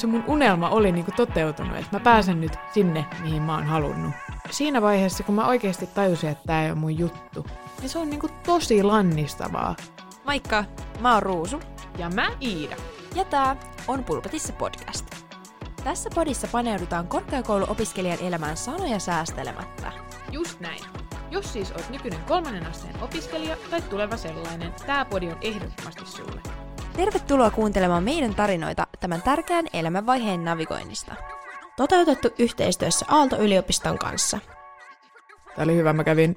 se mun unelma oli niinku toteutunut, että mä pääsen nyt sinne, mihin mä oon halunnut. Siinä vaiheessa, kun mä oikeasti tajusin, että tää ei ole mun juttu, niin se on niinku tosi lannistavaa. Moikka, mä oon Ruusu. Ja mä Iida. Ja tää on Pulpetissa podcast. Tässä podissa paneudutaan korkeakouluopiskelijan elämään sanoja säästelemättä. Just näin. Jos siis oot nykyinen kolmannen asteen opiskelija tai tuleva sellainen, tää podi on ehdottomasti sulle. Tervetuloa kuuntelemaan meidän tarinoita tämän tärkeän elämänvaiheen navigoinnista. Toteutettu yhteistyössä Aalto-yliopiston kanssa. Tää oli hyvä. Mä kävin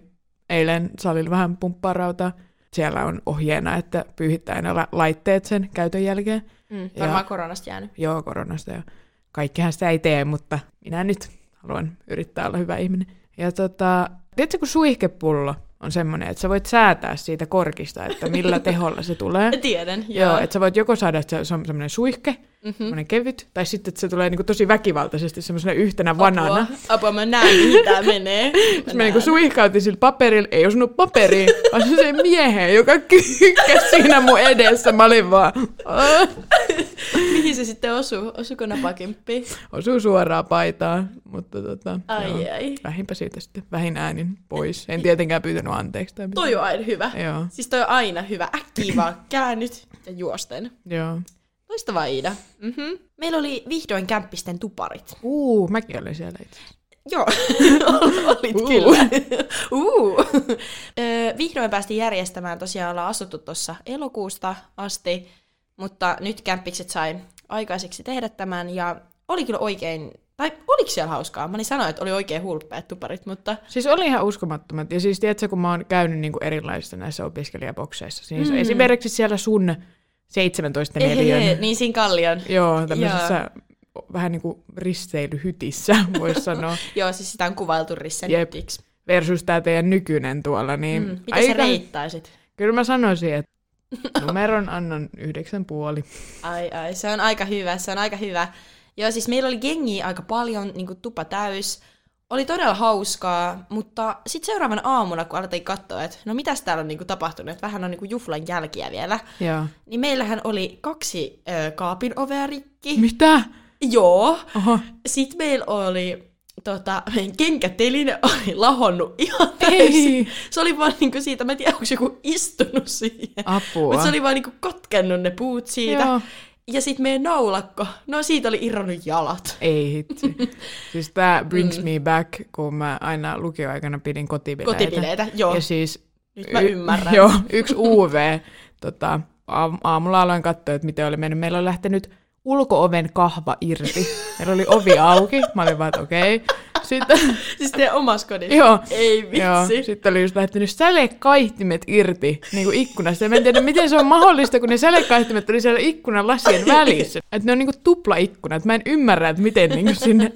eilen salilla vähän pumppaa rautaa. Siellä on ohjeena, että pyyhittää aina la- laitteet sen käytön jälkeen. Mm, Ja- varmaan koronasta jäänyt. Joo, koronasta ja kaikkihan sitä ei tee, mutta minä nyt haluan yrittää olla hyvä ihminen. Ja tota, tiedätkö, kun suihkepullo on semmoinen, että sä voit säätää siitä korkista, että millä teholla se tulee. Tiedän, Joo, että sä voit joko saada, että se on semmoinen suihke, mm-hmm. kevyt, tai sitten, että se tulee niinku tosi väkivaltaisesti semmoisena yhtenä vanana. Apua, apua, mä näen, mihin tää menee. Sitten mä niinku suihkautin sillä paperilla, ei osunut paperiin, vaan se miehen, joka kyykkäsi siinä mun edessä. Mä olin vaan, mihin se sitten osuu? Osuko napakimppiin? osuu suoraan paitaan, mutta tota, Ai joo. ai. vähinpä siitä sitten, vähin äänin pois. En tietenkään pyytänyt anteeksi tai. Toi on aina hyvä. Joo, Siis toi on aina hyvä. Äkkiä vaan käännyt ja juosten. joo. Loistavaa Iida. Mm-hmm. Meillä oli vihdoin kämppisten tuparit. Uu, mäkin olin siellä itse. Joo, olit Uu. kyllä. Uh. Vihdoin päästiin järjestämään, tosiaan ollaan asuttu tuossa elokuusta asti, mutta nyt kämppikset sai aikaiseksi tehdä tämän ja oli kyllä oikein, tai oliko siellä hauskaa? Mä niin sanoin, että oli oikein hulppeat tuparit, mutta Siis oli ihan uskomattomat. Ja siis tiedätkö, kun mä oon käynyt niinku erilaisissa näissä opiskelijabokseissa. Siis mm. esimerkiksi siellä sun 17 neliön. Niin siinä kallion. Joo, tämmöisessä vähän niin kuin risteilyhytissä, voisi sanoa. Joo, siis sitä on kuvailtu nytiksi. Versus tämä teidän nykyinen tuolla, niin Mm. Miten sä reittaisit? Kyllä mä sanoisin, että numeron annan yhdeksän puoli. Ai ai, se on aika hyvä, se on aika hyvä. Joo, siis meillä oli gengiä aika paljon, niin kuin tupa täys. Oli todella hauskaa, mutta sitten seuraavana aamuna, kun alettiin katsoa, että no mitäs täällä on niin kuin tapahtunut, että vähän on niin kuin juflan jälkiä vielä, Joo. niin meillähän oli kaksi ö, kaapin ovea rikki. Mitä? Joo. Oho. Sitten meillä oli tota, meidän kenkäteline oli lahonnut ihan täysin. Ei. Se oli vaan niinku siitä, mä en tiedä, onko joku istunut siihen. Apua. Mutta se oli vaan niinku katkennut ne puut siitä. Joo. Ja sitten meidän naulakko, no siitä oli irronnut jalat. Ei hitsi. Siis tää brings me back, kun mä aina lukioaikana pidin kotibileitä. Kotibileitä, joo. Ja siis... Nyt mä ymmärrän. Joo, yksi UV. tota, aam- aamulla aloin katsoa, että miten oli mennyt. Meillä on lähtenyt ulkooven kahva irti. Meillä oli ovi auki. Mä olin vaan, että okei. Sitten, Siis teidän omassa kodissa? joo, Ei joo, vitsi. sitten oli just lähtenyt sälekaihtimet irti niin kuin ikkunasta. Ja mä en tiedä, miten se on mahdollista, kun ne sälekaihtimet oli siellä ikkunan lasien välissä. Että ne on niin kuin tupla ikkuna. Että mä en ymmärrä, että miten niin kuin sinne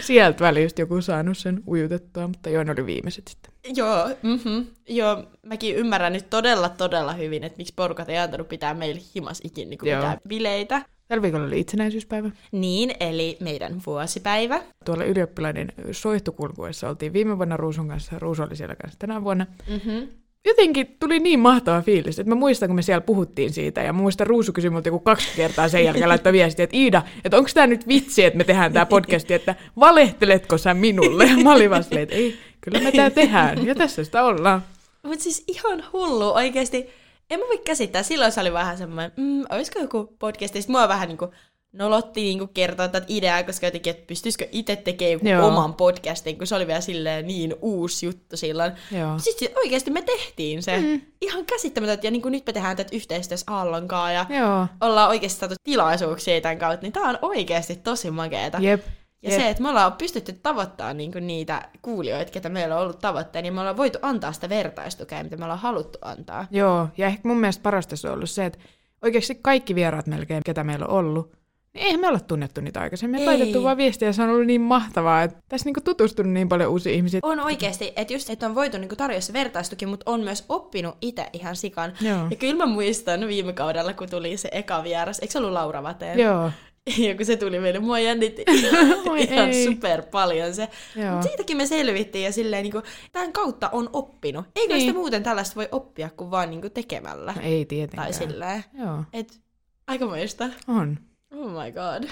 sieltä välistä joku saanut sen ujutettua. Mutta joo, ne oli viimeiset sitten. Joo, mm-hmm. joo, mäkin ymmärrän nyt todella, todella hyvin, että miksi porukat ei antanut pitää meille himas ikin niin Joo. mitään bileitä. Tällä viikolla oli itsenäisyyspäivä. Niin, eli meidän vuosipäivä. Tuolla ylioppilaiden soihtukulkuessa oltiin viime vuonna Ruusun kanssa. Ruusu oli siellä kanssa tänä vuonna. Mm-hmm. Jotenkin tuli niin mahtava fiilis, että mä muistan, kun me siellä puhuttiin siitä, ja mä muistan Ruusu kysyi multa joku kaksi kertaa sen jälkeen laittoi viestiä, että Iida, että onko tämä nyt vitsi, että me tehdään tämä podcasti, että valehteletko sä minulle? Ja mä olin silleen, että ei, kyllä me tämä tehdään, ja tässä sitä ollaan. Mutta siis ihan hullu oikeasti. En mä voi käsittää. Silloin se oli vähän semmoinen, mm, olisiko joku podcast. Sitten mua vähän niinku nolotti niinku kertoa tätä ideaa, koska jotenkin, että pystyisikö itse tekemään joku Joo. oman podcastin, kun se oli vielä silleen niin uusi juttu silloin. Joo. Sitten oikeasti me tehtiin se. Mm. Ihan käsittämätöntä. Ja niin kuin nyt me tehdään tätä yhteistyössä Aallon kanssa ja Joo, ollaan oikeasti saatu tilaisuuksia tämän kautta, niin tää on oikeasti tosi makeeta. jep. Ja jep. se, että me ollaan pystytty tavoittamaan niinku niitä kuulijoita, ketä meillä on ollut tavoitteena, niin me ollaan voitu antaa sitä vertaistukea, mitä me ollaan haluttu antaa. Joo, ja ehkä mun mielestä parasta se on ollut se, että oikeasti kaikki vieraat melkein, ketä meillä on ollut, niin eihän me olla tunnettu niitä aikaisemmin. Me Ei. laitettu vaan viestiä ja se on ollut niin mahtavaa, että tässä niinku tutustunut niin paljon uusia ihmisiä. On oikeasti, että just, että on voitu niinku tarjota se vertaistuki, mutta on myös oppinut itse ihan sikan. Joo. Ja kyllä mä muistan viime kaudella, kun tuli se eka vieras, eikö se ollut Laura Vateen? Joo, Ja kun se tuli meille, mua jännitti Oi ihan ei. super paljon se. Joo. Mutta siitäkin me selvittiin ja silleen niin kuin, tämän kautta on oppinut. Eikö Niin. sitä muuten tällaista voi oppia kuin vaan niin kuin tekemällä? no ei tietenkään. Tai silleen. Joo, Et, aika muista. on. Oh my god.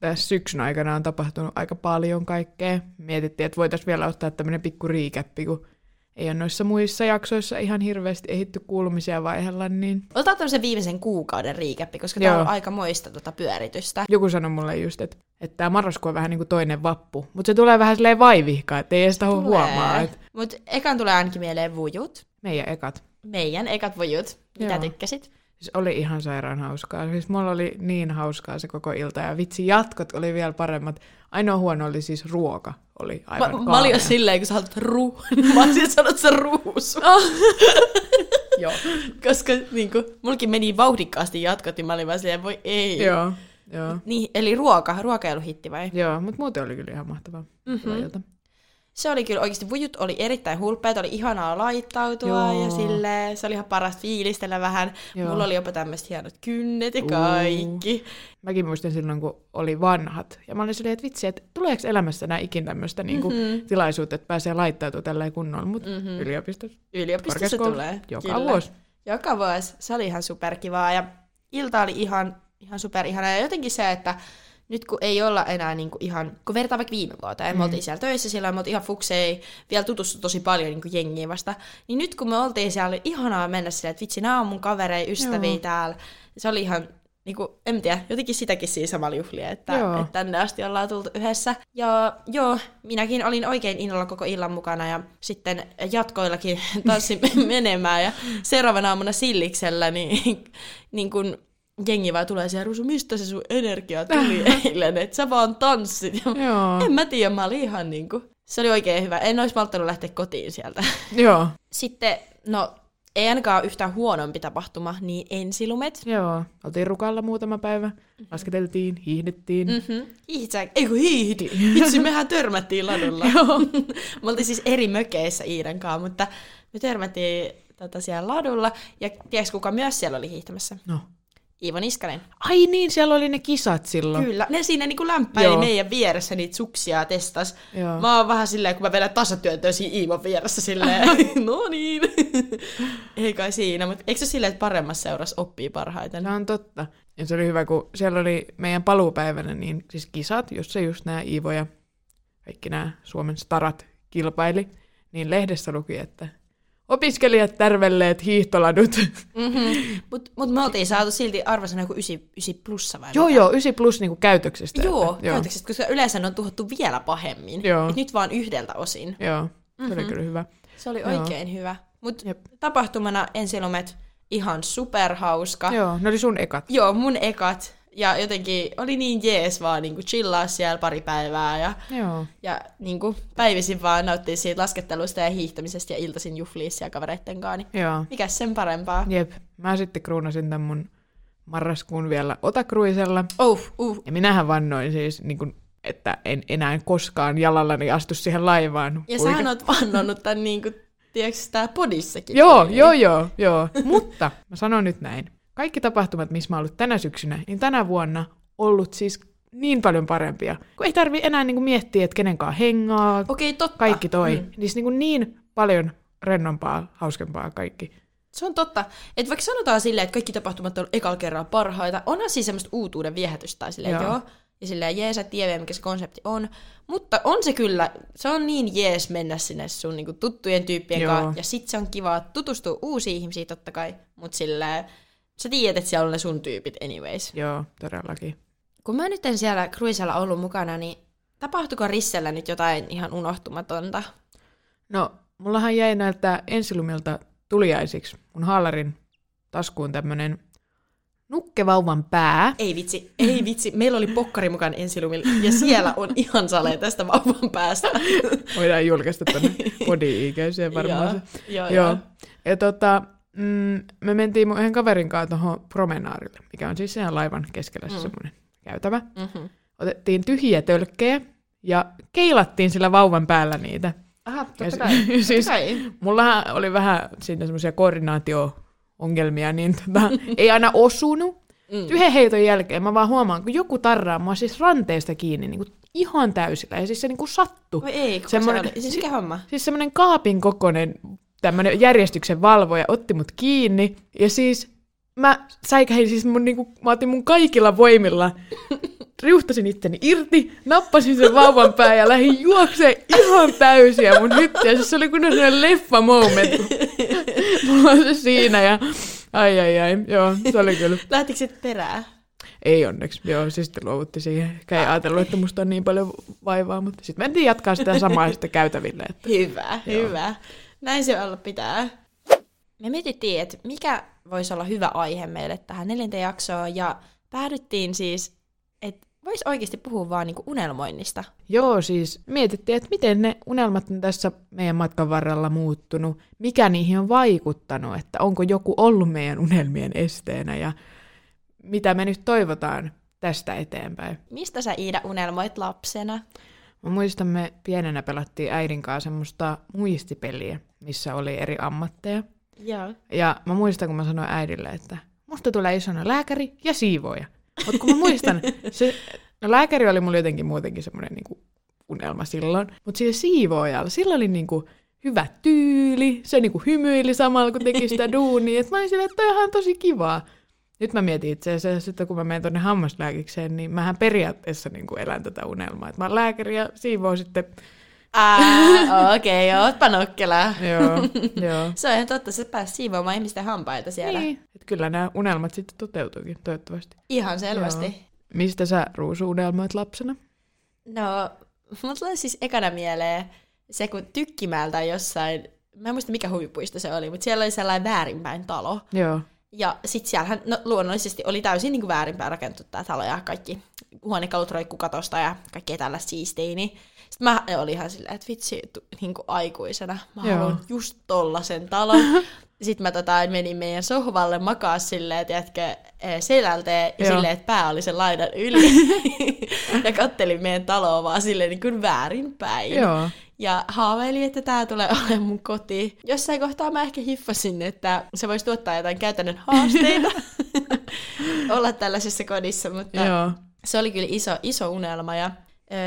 tässä syksyn aikana on tapahtunut aika paljon kaikkea. Mietittiin, että voitaisiin vielä ottaa tämmöinen pikku riikäppi, kun ei ole noissa muissa jaksoissa ihan hirveästi ehitty kuulumisia vaihella, niin Otetaan tämmöisen viimeisen kuukauden riikäppi, koska tämä on aika moista tota pyöritystä. joku sanoi mulle just, että, että tämä marraskuu on vähän niin kuin toinen vappu, mutta se tulee vähän silleen vaivihkaa, että ei edes taho huomaa, että Mutta ekan tulee ainakin mieleen vujut. meidän ekat. Meidän ekat vujut. Mitä Joo. tykkäsit? Siis oli ihan sairaan hauskaa. Siis mulla oli niin hauskaa se koko ilta ja vitsi jatkot oli vielä paremmat. Ainoa huono oli siis ruoka. Oli aivan Mä, mä olin jo silleen, kun sä haluat ruu. mä olisin sanonut, että se ruusu. Joo. Koska niin kuin, mulkin meni vauhdikkaasti jatkot, niin mä olin vaan silleen, voi ei. Joo, joo. Niin, eli ruoka, ruokailuhitti vai? Joo, mutta muuten oli kyllä ihan mahtavaa. Mm-hmm. Se oli kyllä oikeasti, vujut oli erittäin hulppeet, oli ihanaa laittautua Joo. ja silleen, se oli ihan parasta fiilistellä vähän. Joo. Mulla oli jopa tämmöiset hienot kynnet ja kaikki. Mäkin muistan silloin, kun oli vanhat. Ja mä olin silleen, että vitsi, että tuleeko elämässä enää ikin tämmöistä niinku, Mhm. tilaisuutta, että pääsee laittautumaan tälleen kunnolla. Mutta Mhm. mm-hmm. yliopistossa, Yliopistossa tulee. joka kyllä. vuosi. Joka vuosi. Se oli ihan superkivaa ja ilta oli ihan, ihan superihana. Ja jotenkin se, että nyt kun ei olla enää niinku ihan, kun vertaa vaikka viime vuoteen, mm. me oltiin siellä töissä silloin, me oltiin ihan fuksei, vielä tutustu tosi paljon niinku jengiin vasta, niin nyt kun me oltiin siellä, oli ihanaa mennä silleen, että vitsi, nämä on mun kavereja, ystäviä Joo. täällä. Se oli ihan, niinku, en tiedä, jotenkin sitäkin siinä samalla juhlia, että, Joo. että tänne asti ollaan tultu yhdessä. Ja joo, minäkin olin oikein innolla koko illan mukana ja sitten jatkoillakin tanssin menemään ja seuraavana aamuna silliksellä niin, niin kun jengi vaan tulee siihen, Rusu, mistä se sun energia tuli eilen, että sä vaan tanssit. Ja Joo, en mä tiedä, mä olin ihan niinku, se oli oikein hyvä. En olisi malttanut lähteä kotiin sieltä. joo, Sitten, no ei ainakaan yhtään huonompi tapahtuma, niin ensilumet. joo. Oltiin rukalla muutama päivä, lasketeltiin, hiihdettiin. Mm. Mm-hmm. Hiihtsä, ei kun hiihdi. Vitsi, mehän törmättiin ladulla. Me oltiin siis eri mökeissä Iidan kanssa, mutta me törmättiin tota, siellä ladulla. Ja tiedätkö, kuka myös siellä oli hiihtämässä? No. Iivo Niskanen. Ai niin, siellä oli ne kisat silloin. Kyllä. Ne siinä niinku lämpäili Joo. meidän vieressä niitä suksia testas. Joo. Mä oon vähän silleen, kun mä vedän tasatyöntöä siinä Iivon vieressä silleen, no niin. Ei kai siinä, mutta eikö se silleen, että paremmassa seurassa oppii parhaiten? Se on totta. Ja se oli hyvä, kun siellä oli meidän paluupäivänä, niin siis kisat, jossa just nämä Iivo ja kaikki nämä Suomen starat kilpaili, niin lehdessä luki, että opiskelijat tärvelleet hiihtoladut. Mm-hmm. Mutta mut me oltiin saatu silti arvosana joku 9, 9 plussa vai joo, mitä? joo, 9 plus niinku käytöksestä. Joo, että, käytöksestä, koska yleensä ne on tuhottu vielä pahemmin. Joo. Et nyt vaan yhdeltä osin. Joo, se oli Mhm. kyllä hyvä. Se oli Joo. oikein hyvä. Mutta tapahtumana ensilomet ihan superhauska. Joo, ne oli sun ekat. Joo, mun ekat. Ja jotenkin oli niin jees vaan niinku chillaa siellä pari päivää ja, Joo. ja niinku päivisin vaan nauttia siitä laskettelusta ja hiihtämisestä ja iltaisin juhliissa ja kavereitten kanssa. Niin Joo. mikäs sen parempaa? Jep. Mä sitten kruunasin tämän mun marraskuun vielä otakruisella. Oh, uh. Ja minähän vannoin siis, niin kuin, että en enää koskaan jalallani astu siihen laivaan. Ja Uika- sähän oot vannonnut tän niinku, tiedätkö, tää podissakin. Joo, joo, joo, joo. Mutta mä sanon nyt näin. Kaikki tapahtumat, missä mä oon ollut tänä syksynä, niin tänä vuonna ollut siis niin paljon parempia. Kun ei tarvi enää niin kuin miettiä, että kenen kanssa hengaa, Okei, totta. kaikki toi. Mm. Niin, niin, kuin niin paljon rennompaa, hauskempaa kaikki. Se on totta. Että vaikka sanotaan silleen, että kaikki tapahtumat on ekalla kerralla parhaita, onhan siis semmoista uutuuden viehätystä silleen, joo. Joo. Ja silleen jees, että tiedä, mikä se konsepti on. Mutta on se kyllä, se on niin jees mennä sinne sun niinku, tuttujen tyyppien Joo. kanssa. Ja sit se on kiva tutustua uusiin ihmisiin totta kai. Mutta silleen, sä tiedät, että siellä on ne sun tyypit anyways. Joo, todellakin. Kun mä nyt en siellä Cruisella ollut mukana, niin tapahtuiko Rissellä nyt jotain ihan unohtumatonta? No, mullahan jäi näiltä ensilumilta tuliaisiksi mun haalarin taskuun tämmönen nukkevauvan pää. Ei vitsi, ei vitsi. Meillä oli pokkari mukaan ensilumilla ja siellä on ihan salee tästä vauvan päästä. Voidaan julkaista tonne podi varmaan. Joo, joo, Joo. joo. Ja tota, mm, me mentiin mun yhden kaverin kanssa tuohon promenaarille, mikä on siis siellä laivan keskellä mm. Mm. semmoinen käytävä. Mm-hmm. Otettiin tyhjiä tölkkejä ja keilattiin sillä vauvan päällä niitä. Aha, Ja totta se- kai. Totta siis kai. mullahan oli vähän siinä semmoisia koordinaatio-ongelmia, niin tota, ei aina osunut. Mm. Yhden heiton jälkeen mä vaan huomaan, kun joku tarraa mua siis ranteesta kiinni niin kuin ihan täysillä. Ja siis se niin kuin sattui. Oi ei, Semmoinen- se oli? Siis mikä homma? Siis semmoinen kaapin kokoinen tämmöinen järjestyksen valvoja otti mut kiinni. Ja siis mä säikähin siis mun, niinku, mä otin mun kaikilla voimilla riuhtasin itteni irti, nappasin sen vauvan pää ja lähdin juokseen ihan täysiä mun hyttiä. Siis se oli kun sellainen leffa moment. Mulla on se siinä ja ai ai ai, joo, se oli kyllä. Lähtikö sit perään? Ei onneksi, joo, siis sitten luovutti siihen. Ehkä ei ajatellut, että musta on niin paljon vaivaa, mutta sitten mentiin jatkaa sitä samaa sitten käytäville. Että... Hyvä, Joo. hyvä. Näin se olla pitää. Me mietittiin, että mikä voisi olla hyvä aihe meille tähän neljänteen jaksoon, ja päädyttiin siis, että voisi oikeasti puhua vaan niinku unelmoinnista. Joo, siis mietittiin, että miten ne unelmat on tässä meidän matkan varrella muuttunut, mikä niihin on vaikuttanut, että onko joku ollut meidän unelmien esteenä ja mitä me nyt toivotaan tästä eteenpäin. Mistä sä Iida unelmoit lapsena? Mä muistan, me pienenä pelattiin äidin kanssa semmoista muistipeliä, missä oli eri ammatteja. Joo. Ja mä muistan, kun mä sanoin äidille, että musta tulee isona lääkäri ja siivooja. Mutta kun mä muistan, se, no lääkäri oli mulla jotenkin muutenkin semmoinen niinku unelma silloin. Mutta sillä siivoojalla, sillä oli niinku hyvä tyyli, se niinku hymyili samalla, kun teki sitä duunia. Et mä olin silleen, että on tosi kivaa. Nyt mä mietin itse asiassa, että kun mä menen tuonne hammaslääkikseen, niin mähän periaatteessa niinku elän tätä unelmaa. Että mä oon lääkäri ja siivoo sitten, Ah, okei, okay, ootpa nokkelaa. joo, joo. Se on ihan totta, sä pääsit siivoamaan ihmisten hampaita siellä. Niin, että kyllä nämä unelmat sitten toteutuukin, toivottavasti. Ihan selvästi. Joo. Mistä sä Ruusu unelmoit lapsena? No, mulla tulee siis ekana mieleen se, kun Tykkimäältä jossain, mä en muista mikä huvipuisto se oli, mutta siellä oli sellainen väärinpäin talo. Joo. Ja sit siellähän no, luonnollisesti oli täysin niin kuin väärinpäin rakennettu tää talo ja kaikki huonekalut roikku katosta ja kaikkea tällaista siistiä. Niin sitten mä olin ihan silleen, että vitsi, tu, niin kuin aikuisena, mä Joo. haluan just tollasen talon. Sitten mä tota, menin meidän sohvalle makaa silleen, tiedätkö, eh, selältä ja Joo. silleen, että pää oli sen laidan yli. ja kattelin meidän taloa vaan silleen niin kuin väärinpäin. Joo. Ja haaveilin, että tämä tulee olemaan mun koti. Jossain kohtaa mä ehkä hiffasin, että se voisi tuottaa jotain käytännön haasteita olla tällaisessa kodissa, mutta Joo. se oli kyllä iso, iso unelma. Ja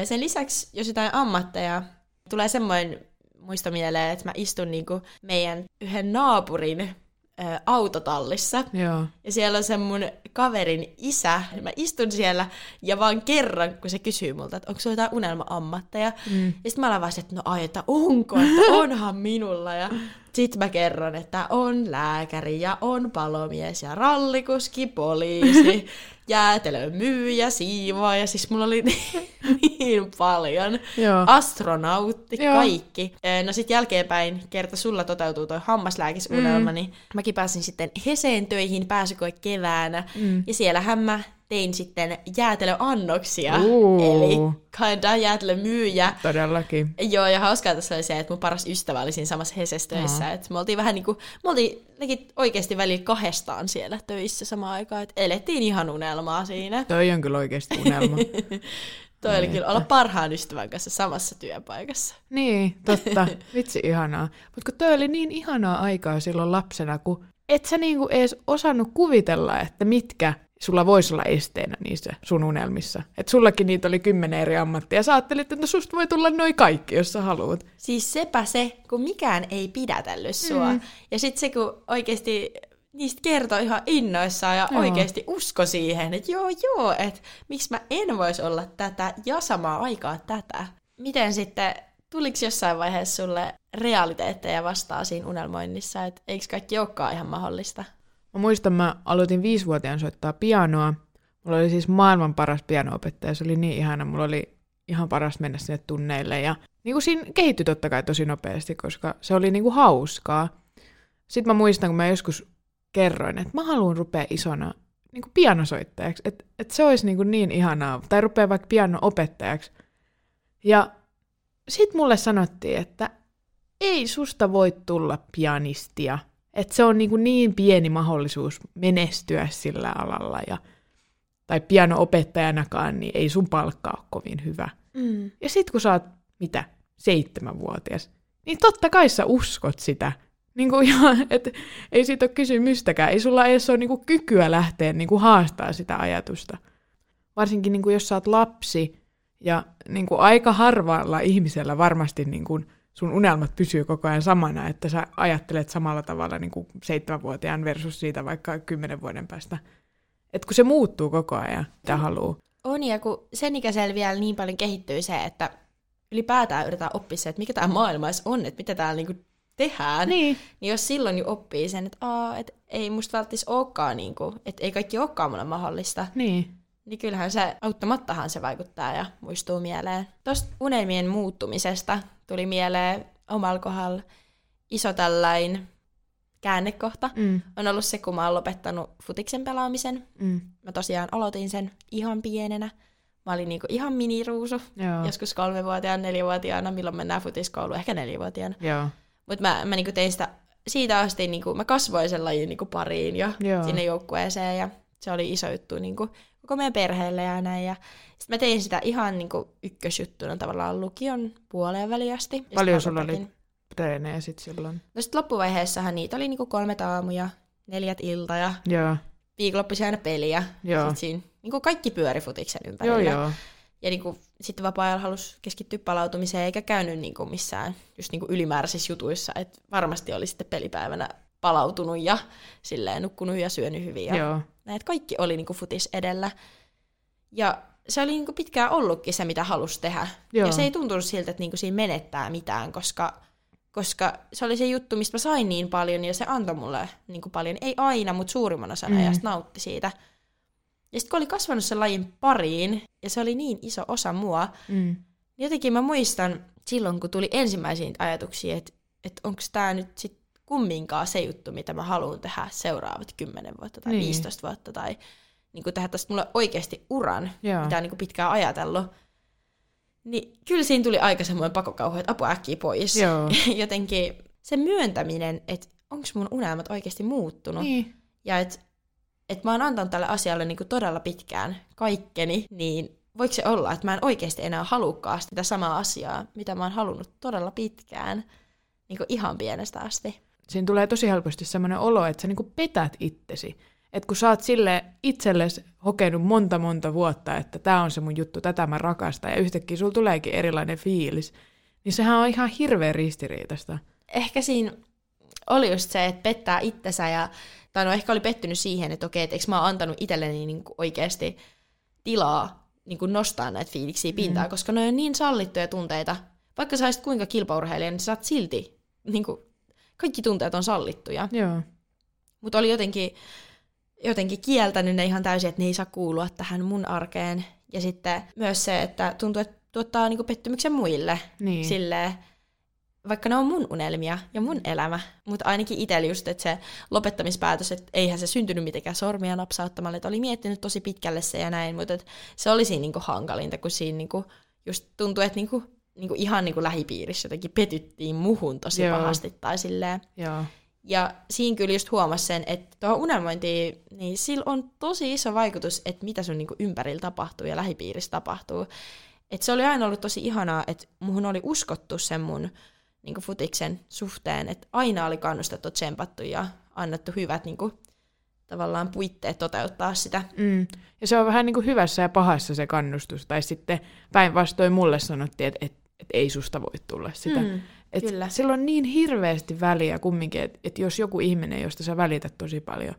sen lisäksi, jos jotain ammatteja, tulee semmoinen muisto mieleen, että mä istun niinku meidän yhden naapurin ö, autotallissa. Joo. Ja siellä on sen mun kaverin isä. Mä istun siellä ja vaan kerran, kun se kysyy multa, että onko sulla jotain unelma-ammatteja. Mm. Ja sitten mä olen vaan se, että no ai, että onko, että onhan minulla. Ja sitten mä kerron, että on lääkäri ja on palomies ja rallikuski, poliisi, jäätelön myyjä, siivoaja. Siis mulla oli niin paljon. Joo. Astronautti, Joo. kaikki. No sitten jälkeenpäin, kerta sulla toteutuu toi hammaslääkisunelma, mm. niin mäkin pääsin sitten Heseen töihin pääsykoe keväänä. Mm. Ja siellähän mä tein sitten jäätelöannoksia. Uu. Eli kinda jäätelömyyjä. Todellakin. Joo, ja hauskaa tässä oli se, että mun paras ystävä oli siinä samassa Hesessä töissä. Aa. Että me oltiin vähän niinku, me oltiin oikeasti välillä kahdestaan siellä töissä samaan aikaan. Että elettiin ihan unelmaa siinä. Toi on kyllä oikeasti unelma. Toi oli Niin, kyllä olla parhaan ystävän kanssa samassa työpaikassa. niin, totta. Vitsi ihanaa. Mutta kun toi oli niin ihanaa aikaa silloin lapsena, kun et sä niinku edes osannut kuvitella, että mitkä sulla voisi olla esteenä niissä sun unelmissa. Että sullakin niitä oli kymmenen eri ammattia. Ja sä ajattelit, että susta voi tulla noin kaikki, jos sä haluat. Siis sepä se, kun mikään ei pidätellyt sua. Mm. Ja sitten se, kun oikeasti niistä kertoi ihan innoissaan ja Joo. oikeasti usko siihen, että joo joo, että miksi mä en voisi olla tätä ja samaa aikaa tätä. Miten sitten, tuliko jossain vaiheessa sulle realiteetteja vastaan siinä unelmoinnissa, että eikö kaikki olekaan ihan mahdollista? Mä muistan, mä aloitin viisivuotiaan soittaa pianoa. Mulla oli siis maailman paras pianoopettaja, se oli niin ihana. Mulla oli ihan paras mennä sinne tunneille ja niin kuin siinä kehittyi totta kai tosi nopeasti, koska se oli niin kuin hauskaa. Sitten mä muistan, kun mä joskus kerroin, että mä haluan rupea isona niin kuin pianosoittajaksi, että, että se olisi niin, kuin niin ihanaa, tai rupea vaikka pianoopettajaksi. Ja sitten mulle sanottiin, että ei susta voi tulla pianistia, että se on niin, kuin niin pieni mahdollisuus menestyä sillä alalla, ja, tai piano-opettajanakaan, niin ei sun palkka ole kovin hyvä. Mm. Ja sit kun sä oot, mitä, seitsemänvuotias, niin totta kai sä uskot sitä. Niin kuin ihan, et, ei siitä ole kysymystäkään. Ei sulla edes ole niin kuin kykyä lähteä niin kuin haastaa sitä ajatusta. Varsinkin niin kuin jos sä oot lapsi ja niin kuin aika harvalla ihmisellä varmasti niin kuin sun unelmat pysyy koko ajan samana, että sä ajattelet samalla tavalla niin kuin seitsemänvuotiaan versus siitä vaikka kymmenen vuoden päästä. Et kun se muuttuu koko ajan, mitä haluaa. On, ja kun sen ikäisellä vielä niin paljon kehittyy se, että ylipäätään yritetään oppia se, että mikä tämä maailma on, että mitä täällä niinku tehdään. Niin. Niin jos silloin jo oppii sen, että, Aa, että ei musta välttämättä olekaan, niinku, että ei kaikki olekaan mulle mahdollista, Niin. niin kyllähän se auttamattahan se vaikuttaa ja muistuu mieleen. Tuosta unelmien muuttumisesta tuli mieleen omalla kohdalla iso tällainen käännekohta. Mm. On ollut se, kun mä oon lopettanut futiksen pelaamisen. Mm. Mä tosiaan aloitin sen ihan pienenä. Mä olin niinku ihan miniruusu, Joo. joskus kolmevuotiaana, neljävuotiaana, milloin mennään futiskouluun, ehkä neljävuotiaana. Joo. Mutta mä, mä niinku tein sitä siitä asti, niinku, mä kasvoin sen lajin niinku pariin ja Joo. sinne joukkueeseen ja se oli iso juttu niinku, koko meidän perheelle ja näin. Ja sitten mä tein sitä ihan niinku ykkösjuttuna tavallaan lukion puoleen sit Paljon sulla oli treenejä sit silloin? No sit loppuvaiheessahan niitä oli niinku kolmet aamuja, neljät ilta ja Joo. viikonloppuisin aina peliä. Joo. Sitten siinä niinku kaikki pyöri futiksen Joo, ympärillä. joo. Ja niinku, sitten vapaa-ajalla halusi keskittyä palautumiseen, eikä käynyt niinku missään just niinku ylimääräisissä jutuissa. Et varmasti oli sitten pelipäivänä palautunut ja silleen nukkunut ja syönyt hyvin. Ja Joo. Näet kaikki oli niinku futis edellä. Ja se oli niinku pitkään ollutkin se, mitä halusi tehdä. Joo. Ja se ei tuntunut siltä, että niinku siinä menettää mitään, koska, koska se oli se juttu, mistä mä sain niin paljon ja se antoi mulle niinku paljon. Ei aina, mutta suurimman osan Mm. ajasta nautti siitä. Ja sitten kun oli kasvanut sen lajin pariin, ja se oli niin iso osa mua, Mm. niin jotenkin mä muistan silloin, kun tuli ensimmäisiä ajatuksia, että, että onko tämä nyt sit kumminkaan se juttu, mitä mä haluan tehdä seuraavat 10 vuotta tai Niin. niin. 15 vuotta, tai niin tehdä tästä mulle oikeasti uran, Joo. mitä on niin pitkään ajatellut. Niin kyllä siinä tuli aika semmoinen pakokauhu, että apua äkkiä pois. Joo. Jotenkin se myöntäminen, että onko mun unelmat oikeasti muuttunut, Niin. ja että et mä oon antanut tälle asialle niinku todella pitkään kaikkeni, niin voiko se olla, että mä en oikeasti enää halukkaan sitä samaa asiaa, mitä mä oon halunnut todella pitkään, niinku ihan pienestä asti. Siinä tulee tosi helposti semmoinen olo, että sä niinku petät itsesi. Että kun sä oot sille itsellesi hokenut monta monta vuotta, että tämä on se mun juttu, tätä mä rakastan, ja yhtäkkiä sulla tuleekin erilainen fiilis, niin sehän on ihan hirveän ristiriitasta. Ehkä siinä oli just se, että pettää itsensä ja, tai no ehkä oli pettynyt siihen, että okei, että eikö mä oon antanut itselleni niinku oikeasti tilaa niinku nostaa näitä fiiliksiä pintaan, mm. koska ne on niin sallittuja tunteita. Vaikka sä olisit kuinka kilpaurheilija, niin sä oot silti, niinku, kaikki tunteet on sallittuja. Joo. Mutta oli jotenkin, jotenkin kieltänyt ne ihan täysin, että ne ei saa kuulua tähän mun arkeen. Ja sitten myös se, että tuntuu, että tuottaa niinku pettymyksen muille. Niin. Silleen, vaikka ne on mun unelmia ja mun elämä, mutta ainakin itsellä just, että se lopettamispäätös, että eihän se syntynyt mitenkään sormia napsauttamalla, että oli miettinyt tosi pitkälle se ja näin, mutta se oli siinä niinku hankalinta, kun siinä niinku just tuntui, että niinku, niinku ihan niinku lähipiirissä jotenkin petyttiin muhun tosi Joo. pahasti tai silleen. Joo. Ja siinä kyllä just huomasi sen, että tuohon unelmointiin, niin sillä on tosi iso vaikutus, että mitä sun niinku ympärillä tapahtuu ja lähipiirissä tapahtuu. Et se oli aina ollut tosi ihanaa, että muhun oli uskottu sen mun niinku futiksen suhteen, että aina oli kannustettu, tsempattu ja annettu hyvät niinku, tavallaan puitteet toteuttaa sitä. Mm. Ja se on vähän niin kuin hyvässä ja pahassa se kannustus. Tai sitten päinvastoin mulle sanottiin, että et, et ei susta voi tulla sitä. Mm, Et kyllä. Sillä on niin hirveästi väliä kumminkin, että et jos joku ihminen, josta sä välität tosi paljon,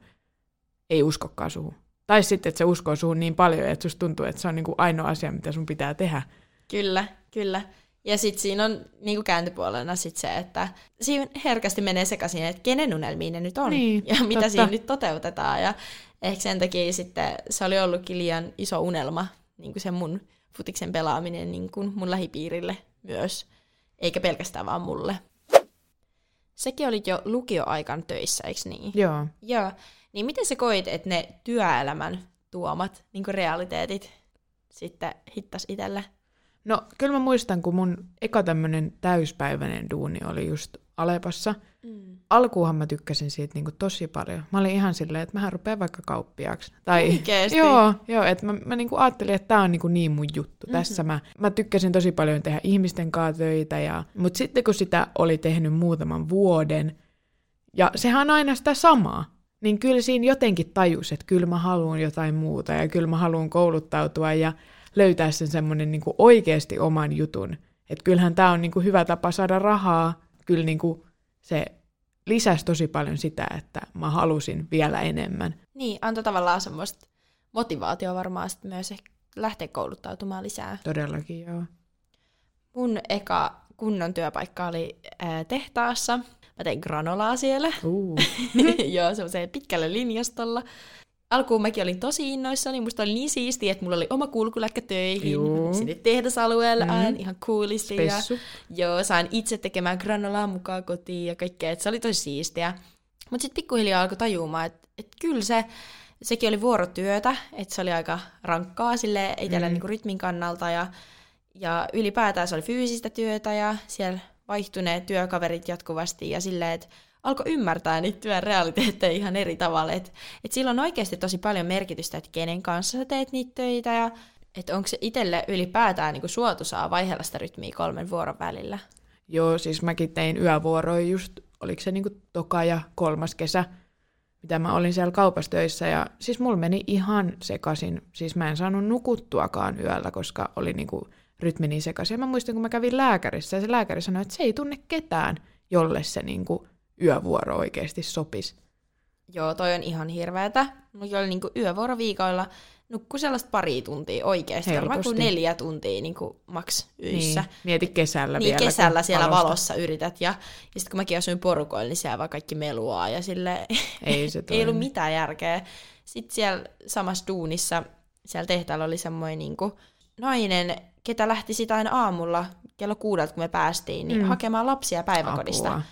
ei uskokaan suhun. Tai sitten, että se uskoo suhun niin paljon, että susta tuntuu, että se on niinku ainoa asia, mitä sun pitää tehdä. Kyllä, kyllä. Ja sitten siinä on niinku kääntöpuolena sit se, että siinä herkästi menee sekaisin, että kenen unelmiin ne nyt on Niin, ja mitä totta. siinä nyt toteutetaan. Ja ehkä sen takia sitten se oli ollutkin liian iso unelma, niin kuin se mun futiksen pelaaminen niin kuin mun lähipiirille myös, eikä pelkästään vaan mulle. Sekin oli jo lukioaikan töissä, eikö niin? Joo. Joo. Niin miten sä koit, että ne työelämän tuomat niin realiteetit sitten hittas itselle? No, kyllä mä muistan, kun mun eka tämmönen täyspäiväinen duuni oli just Alepassa. Mm. Alkuunhan mä tykkäsin siitä niinku tosi paljon. Mä olin ihan silleen, että mähän rupean vaikka kauppiaaksi. Tai, Oikeesti? Joo, joo että mä, mä niinku ajattelin, että tää on niinku niin mun juttu. Mhm. Mm-hmm. Tässä mä, mä tykkäsin tosi paljon tehdä ihmisten kanssa töitä. Ja, mutta sitten kun sitä oli tehnyt muutaman vuoden, ja sehän on aina sitä samaa, niin kyllä siinä jotenkin tajus, että kyllä mä haluan jotain muuta ja kyllä mä haluan kouluttautua ja löytää sen semmoinen niinku oikeasti oman jutun. Että kyllähän tämä on niinku hyvä tapa saada rahaa. Kyllä niinku se lisäsi tosi paljon sitä, että mä halusin vielä enemmän. Niin, antoi tavallaan semmoista motivaatio varmaan sit myös lähteä kouluttautumaan lisää. Todellakin, joo. Mun eka kunnon työpaikka oli ää, tehtaassa. Mä tein granolaa siellä. Uh. Joo, semmoiseen pitkällä linjastolla. Alkuun mäkin olin tosi innoissani, musta oli niin siistiä, että mulla oli oma kulkuläkkä töihin, Juu. sinne tehdasalueella, Mhm. mm. ihan coolisti. Ja, joo, sain itse tekemään granolaa mukaan kotiin ja kaikkea, että se oli tosi siistiä. Mutta sitten pikkuhiljaa alkoi tajumaan, että et kyllä se, sekin oli vuorotyötä, että se oli aika rankkaa sille itsellä Mm. niinku rytmin kannalta ja, ja ylipäätään se oli fyysistä työtä ja siellä vaihtui ne työkaverit jatkuvasti ja silleen, että alkoi ymmärtää niitä työn realiteetteja ihan eri tavalla. Että et sillä on oikeasti tosi paljon merkitystä, että kenen kanssa sä teet niitä töitä ja että onko se itselle ylipäätään niin suotuisaa vaihella sitä rytmiä kolmen vuoron välillä. Joo, siis mäkin tein yövuoroja just, oliko se niinku toka ja kolmas kesä, mitä mä olin siellä kaupassa töissä. Ja siis mulla meni ihan sekaisin. Siis mä en saanut nukuttuakaan yöllä, koska oli niinku rytmi niin sekaisin. Ja mä muistan, kun mä kävin lääkärissä, ja se lääkäri sanoi, että se ei tunne ketään, jolle se niinku yövuoro oikeasti sopisi. Joo, toi on ihan hirveetä. Mulla oli niinku yövuoroviikoilla nukku sellaista pari tuntia oikeasti. Varmaan kuin Helposti. neljä tuntia niinku maks yössä. Niin, mieti kesällä Niin, vielä. kesällä siellä valosta- valossa yrität. Ja, ja sitten kun mäkin asuin porukoilla, niin siellä vaan kaikki meluaa ja sille Ei se ei ollut mitään järkeä. Sitten siellä samassa duunissa, siellä tehtaalla oli semmoinen niinku nainen, ketä lähti sitä aina aamulla kello kuudelta, kun me päästiin, niin mm. hakemaan lapsia päiväkodista. Apua.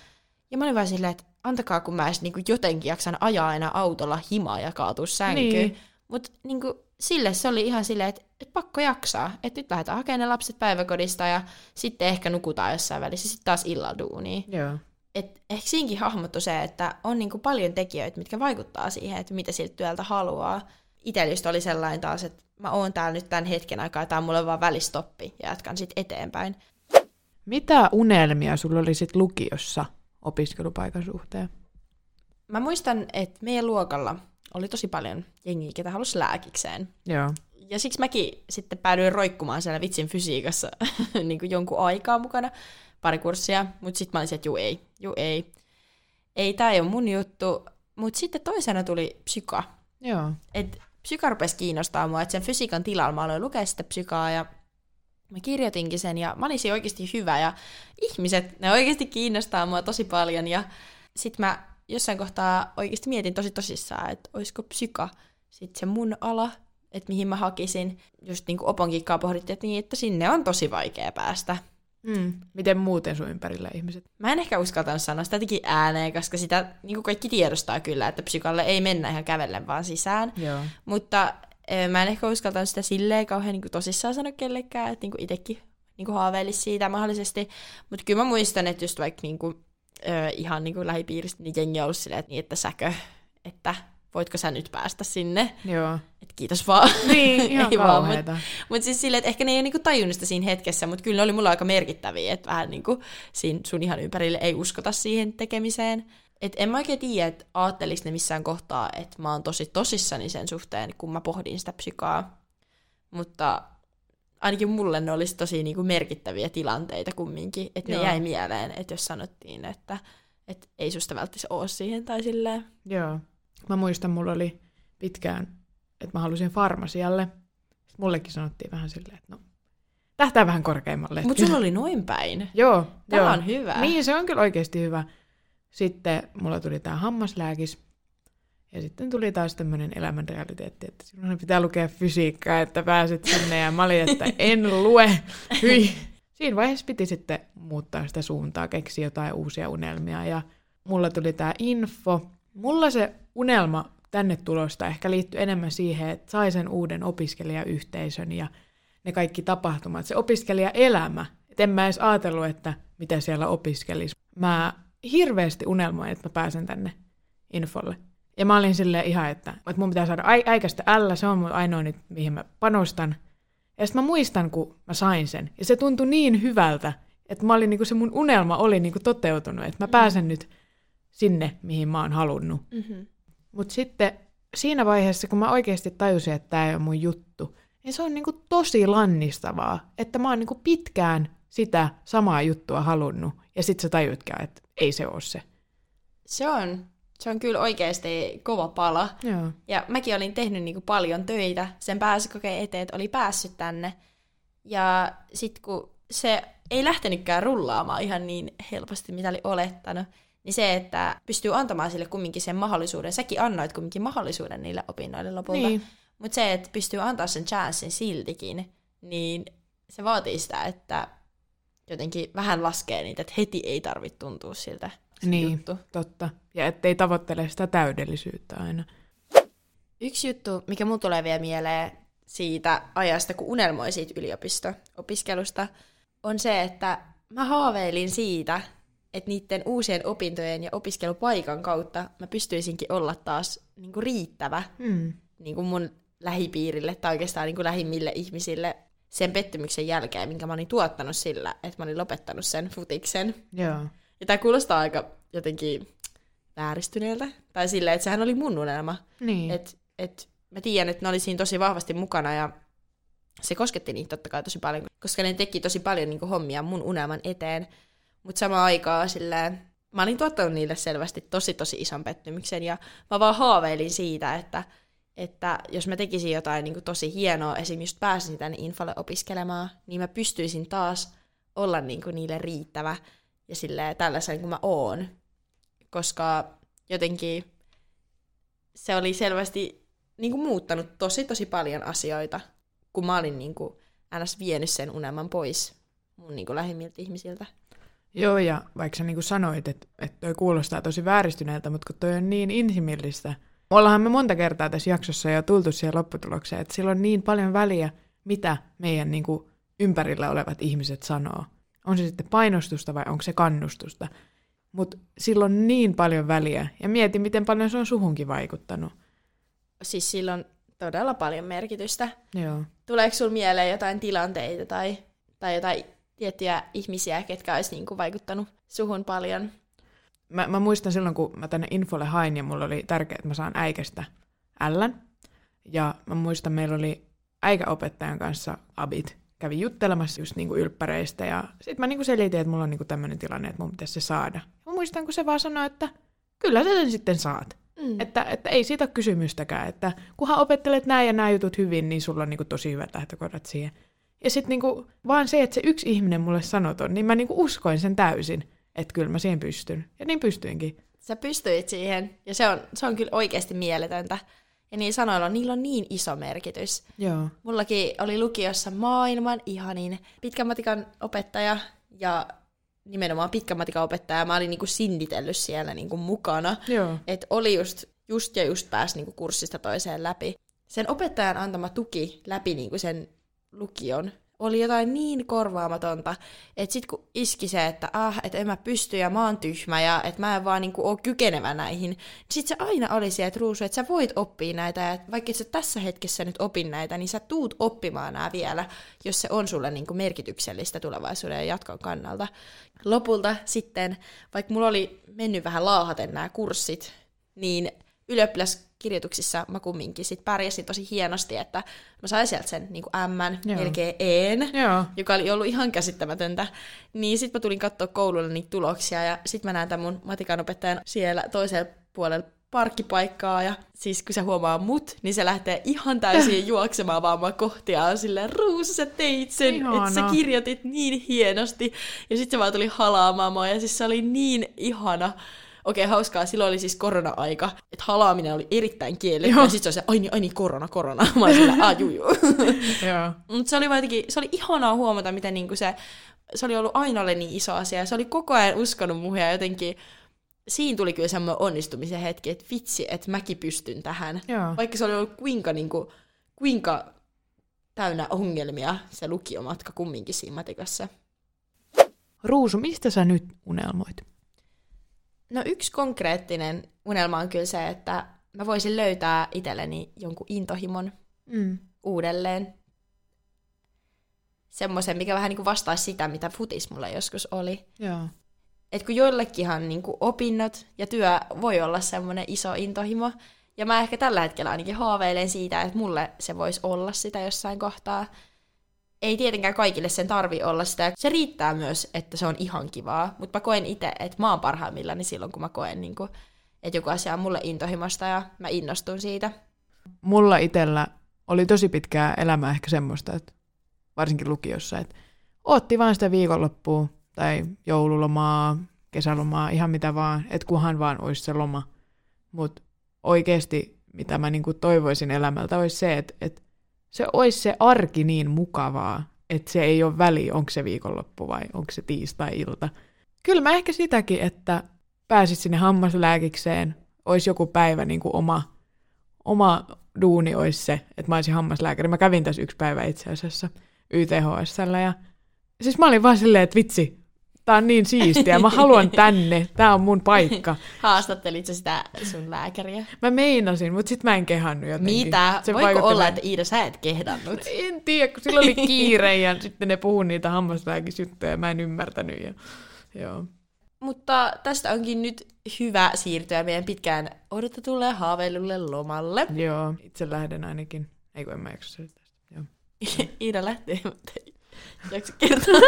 Ja mä olin vaan silleen, että antakaa, kun mä edes niinku jotenkin jaksan ajaa aina autolla himaa ja kaatua sänkyyn. Niin. Mutta niinku, sille se oli ihan silleen, että, että pakko jaksaa. Että nyt lähdetään hakemaan ne lapset päiväkodista ja sitten ehkä nukutaan jossain välissä. Sitten taas illalla duuniin. Joo. Et ehkä siinkin hahmottu se, että on niinku paljon tekijöitä, mitkä vaikuttaa siihen, että mitä siltä työltä haluaa. Itsellä just oli sellainen taas, että mä oon täällä nyt tämän hetken aikaa, tämä on mulle vaan välistoppi ja jatkan sitten eteenpäin. Mitä unelmia sulla oli sit lukiossa opiskelupaikan suhteen? Mä muistan, että meidän luokalla oli tosi paljon jengiä, ketä halusi lääkikseen. Joo. Ja siksi mäkin sitten päädyin roikkumaan siellä vitsin fysiikassa niin kuin jonkun aikaa mukana, pari kurssia, mutta sitten mä olin se, että juu ei, juu ei. Ei, tää ei ole mun juttu. Mutta sitten toisena tuli psyka. Joo. Et psyka rupesi kiinnostaa mua, että sen fysiikan tilalla mä aloin lukea sitä psykaa ja mä kirjoitinkin sen ja mä olisin oikeasti hyvä ja ihmiset, ne oikeasti kiinnostaa mua tosi paljon ja sit mä jossain kohtaa oikeasti mietin tosi tosissaan, että olisiko psyka sitten se mun ala, että mihin mä hakisin. Just niin kuin Oponkikkaa pohdittiin, että, niin, että sinne on tosi vaikea päästä. Mm. Miten muuten sun ympärillä ihmiset? Mä en ehkä uskaltanut sanoa sitä jotenkin ääneen, koska sitä niin kuin kaikki tiedostaa kyllä, että psykalle ei mennä ihan kävellen vaan sisään. Joo. Mutta mä en ehkä uskaltanut sitä silleen kauhean niin kuin tosissaan sanoa kellekään, että niin kuin itsekin niin kuin haaveilisi siitä mahdollisesti. Mutta kyllä mä muistan, että just vaikka niin kuin, ö, ihan niin kuin lähipiiristä niin jengi on ollut silleen, että, niin, että säkö, että voitko sä nyt päästä sinne, Joo. että kiitos vaan. Niin, ihan Ei vaan, mut-. Mutta siis silleen, että ehkä ne ei ole niinku tajunnut sitä siinä hetkessä, mutta kyllä ne oli mulla aika merkittäviä, että vähän niinku siinä sun ihan ympärille ei uskota siihen tekemiseen. Et en mä oikein tiedä, että ajattelis ne missään kohtaa, että mä oon tosi tosissani sen suhteen, kun mä pohdin sitä psykaa. Mutta ainakin mulle ne olisi tosi niinku merkittäviä tilanteita kumminkin, että ne jäi mieleen, että jos sanottiin, että, että ei susta välttämättä ole siihen tai silleen. Joo. Mä muistan, mulla oli pitkään, että mä halusin farmasialle. Sitten mullekin sanottiin vähän silleen, että no, tähtää vähän korkeammalle. Mutta sulla oli noin päin. Joo, Tämä joo. on hyvä. Niin, se on kyllä oikeasti hyvä. Sitten mulla tuli tämä hammaslääkis. Ja sitten tuli taas tämmöinen elämänrealiteetti, että sinun pitää lukea fysiikkaa, että pääset sinne. Ja mä olin, että en lue. Hyi. Siinä vaiheessa piti sitten muuttaa sitä suuntaa, keksiä jotain uusia unelmia. Ja mulla tuli tämä info. Mulla se unelma tänne tulosta ehkä liittyy enemmän siihen, että sai sen uuden opiskelijayhteisön ja ne kaikki tapahtumat, se opiskelijaelämä. Et en mä edes ajatellut, että mitä siellä opiskelisi. Mä hirveästi unelmoin, että mä pääsen tänne infolle. Ja mä olin silleen ihan, että, että mun pitää saada ai- äikästä L, se on mun ainoa nyt, mihin mä panostan. Ja sitten mä muistan, kun mä sain sen. Ja se tuntui niin hyvältä, että mä olin, niin se mun unelma oli niin toteutunut, että mä pääsen nyt sinne, mihin mä oon halunnut. Mm-hmm. Mutta sitten siinä vaiheessa, kun mä oikeasti tajusin, että tämä ei ole mun juttu, niin se on niinku tosi lannistavaa, että mä oon niinku pitkään sitä samaa juttua halunnut, ja sitten sä tajutkin, että ei se ole se. Se on Se on kyllä oikeasti kova pala. Joo. Ja mäkin olin tehnyt niinku paljon töitä sen pääsykokeen eteen, että oli päässyt tänne. Ja sitten kun se ei lähtenytkään rullaamaan ihan niin helposti, mitä oli olettanut, niin se, että pystyy antamaan sille kumminkin sen mahdollisuuden, säkin annoit kumminkin mahdollisuuden niille opinnoille lopulta, Niin. mutta se, että pystyy antaa sen chanssin siltikin, niin se vaatii sitä, että jotenkin vähän laskee niitä, että heti ei tarvitse tuntua siltä se Niin, juttu. totta. Ja ettei tavoittele sitä täydellisyyttä aina. Yksi juttu, mikä mun tulee vielä mieleen siitä ajasta, kun unelmoi siitä yliopisto-opiskelusta, on se, että mä haaveilin siitä, että niiden uusien opintojen ja opiskelupaikan kautta mä pystyisinkin olla taas niin kuin riittävä Mm. niin kuin mun lähipiirille tai oikeastaan niin kuin lähimmille ihmisille sen pettymyksen jälkeen, minkä mä olin tuottanut sillä, että mä olin lopettanut sen futiksen. Joo. Ja tämä kuulostaa aika jotenkin vääristyneeltä. Tai silleen, että sehän oli mun unelma. Niin. Et, et mä tiedän, että ne oli siinä tosi vahvasti mukana ja se kosketti niitä totta kai tosi paljon, koska ne teki tosi paljon niin hommia mun unelman eteen. Mutta samaan aikaan silleen, mä olin tuottanut niille selvästi tosi tosi ison pettymyksen ja mä vaan haaveilin siitä, että, että jos mä tekisin jotain niin tosi hienoa, esim. just pääsin tänne infolle opiskelemaan, niin mä pystyisin taas olla niin niille riittävä ja silleen tällaisen kuin mä oon. Koska jotenkin se oli selvästi niin kuin muuttanut tosi tosi paljon asioita, kun mä olin niin kuin, ns. vienyt sen unelman pois mun niin kuin lähimmiltä ihmisiltä. Joo, ja vaikka sä niin sanoit, että, että toi kuulostaa tosi vääristyneeltä, mutta kun toi on niin inhimillistä. Ollaanhan me monta kertaa tässä jaksossa jo tultu siihen lopputulokseen, että sillä on niin paljon väliä, mitä meidän niin kuin, ympärillä olevat ihmiset sanoo. On se sitten painostusta vai onko se kannustusta. Mutta sillä on niin paljon väliä, ja mieti, miten paljon se on suhunkin vaikuttanut. Siis sillä on todella paljon merkitystä. Joo. Tuleeko sulla mieleen jotain tilanteita tai, tai jotain tiettyjä ihmisiä, ketkä olisi niin kuin vaikuttanut suhun paljon? Mä, mä muistan silloin, kun mä tänne infolle hain ja mulla oli tärkeää, että mä saan äikästä ällän. Ja mä muistan, meillä oli äikäopettajan kanssa abit. Kävi juttelemassa just niinku ylppäreistä ja sitten mä niinku selitin, että mulla on niinku tämmöinen tilanne, että mun pitäisi se saada. Mä muistan, kun se vaan sanoi, että kyllä sä sen sitten saat. Mm. Että, että ei siitä ole kysymystäkään, että kunhan opettelet nämä ja nämä jutut hyvin, niin sulla on niinku tosi hyvät lähtökohdat siihen. Ja sitten niinku, vaan se, että se yksi ihminen mulle sanoton, niin mä niinku uskoin sen täysin, että kyllä mä siihen pystyn. Ja niin pystyinkin. Sä pystyit siihen, ja se on, se on kyllä oikeasti mieletöntä. Ja niin sanoilla, niillä on niin iso merkitys. Joo. Mullakin oli lukiossa maailman ihanin pitkän matikan opettaja ja nimenomaan pitkän matikan opettaja. Mä olin niinku sinditellyt siellä niinku mukana. Joo. Että oli just, just ja just pääsi niinku kurssista toiseen läpi. Sen opettajan antama tuki läpi niinku sen lukion oli jotain niin korvaamatonta, että sit kun iski se, että ah, että en mä pysty ja mä oon tyhmä ja että mä en vaan niinku oo kykenevä näihin, niin sit se aina oli se, että Ruusu, että sä voit oppia näitä ja vaikka et sä tässä hetkessä nyt opin näitä, niin sä tuut oppimaan nämä vielä, jos se on sulle niinku merkityksellistä tulevaisuuden ja jatkon kannalta. Lopulta sitten, vaikka mulla oli mennyt vähän laahaten nämä kurssit, niin ylioppilaskirjoituksissa mä kumminkin sit pärjäsin tosi hienosti, että mä sain sieltä sen niin M, Joo. melkein En, Joo. joka oli ollut ihan käsittämätöntä. Niin sit mä tulin katsoa koululle niitä tuloksia ja sit mä näen tämän mun matikanopettajan siellä toisella puolella parkkipaikkaa ja siis kun se huomaa mut, niin se lähtee ihan täysin juoksemaan vaan mua kohti ja on silleen, Ruusu, sä teit sen, että sä kirjoitit niin hienosti. Ja sitten se vaan tuli halaamaan mua ja siis se oli niin ihana. Okei, hauskaa. Silloin oli siis korona-aika, että halaaminen oli erittäin kielletty. Joo. Ja sitten se oli se, ai niin, ai niin, korona, korona. Mä olin sillä, ah, juu, juu. Mutta se oli jotenkin, se oli ihanaa huomata, miten niinku se, se oli ollut Ainoalle niin iso asia. Ja se oli koko ajan uskonut muuhun ja jotenkin, siinä tuli kyllä semmoinen onnistumisen hetki, että vitsi, että mäkin pystyn tähän. Joo. Vaikka se oli ollut kuinka, niinku, kuinka täynnä ongelmia se lukiomatka kumminkin siinä matikassa. Ruusu, mistä sä nyt unelmoit? No yksi konkreettinen unelma on kyllä se, että mä voisin löytää itselleni jonkun intohimon Mm. uudelleen. Semmoisen, mikä vähän niin kuin vastaisi sitä, mitä futis mulla joskus oli. Joo. Et kun joillekinhan niin kuin opinnot ja työ voi olla semmoinen iso intohimo, ja mä ehkä tällä hetkellä ainakin haaveilen siitä, että mulle se voisi olla sitä jossain kohtaa. Ei tietenkään kaikille sen tarvi olla sitä. Se riittää myös, että se on ihan kivaa, mutta mä koen itse, että mä oon parhaimmillani silloin, kun mä koen, niin kuin, että joku asia on mulle intohimosta ja mä innostun siitä. Mulla itsellä oli tosi pitkää elämää ehkä semmoista, että varsinkin lukiossa, että otti vaan sitä viikonloppua tai joululomaa, kesälomaa, ihan mitä vaan, että kunhan vaan olisi se loma. Mutta oikeasti, mitä mä niinku toivoisin elämältä, olisi se, että, että se olisi se arki niin mukavaa, että se ei ole väli, onko se viikonloppu vai onko se tiistai-ilta. Kyllä mä ehkä sitäkin, että pääsit sinne hammaslääkikseen, olisi joku päivä niin kuin oma, oma duuni olisi se, että mä olisin hammaslääkäri. Mä kävin tässä yksi päivä itse asiassa YTHSllä ja siis mä olin vaan silleen, että vitsi, tää on niin siistiä, mä haluan tänne, tää on mun paikka. Haastattelit sä sitä sun lääkäriä? Mä meinasin, mutta sit mä en kehannut jotenkin. Mitä? Se Voiko olla, että Iida, sä et kehdannut? En tiedä, kun sillä oli kiire ja sitten ne puhuu niitä hammaslääkisjuttuja ja mä en ymmärtänyt. Ja, joo. Mutta tästä onkin nyt hyvä siirtyä meidän pitkään odotetulle haaveilulle lomalle. Joo, itse lähden ainakin. Ei kun en mä jaksa. Joo. Iida lähtee, mutta ei jaksa kertoa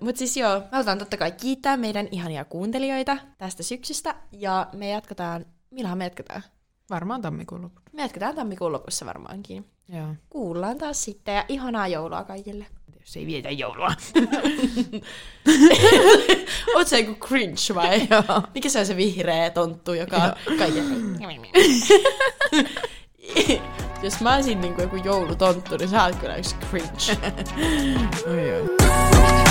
Mutta siis joo, me halutaan totta kai kiittää meidän ihania kuuntelijoita tästä syksystä. Ja me jatketaan, milloin me jatketaan? Varmaan tammikuun lopussa. Me jatketaan tammikuun lopussa varmaankin. Joo. Kuullaan taas sitten ja ihanaa joulua kaikille. Jos ei vietä joulua. Oot sä joku cringe vai? Mikä se on se vihreä tonttu, joka on kaiken... Jos mä olisin niinku joku joulutonttu, niin sä oot kyllä yksi cringe. Oi, oi.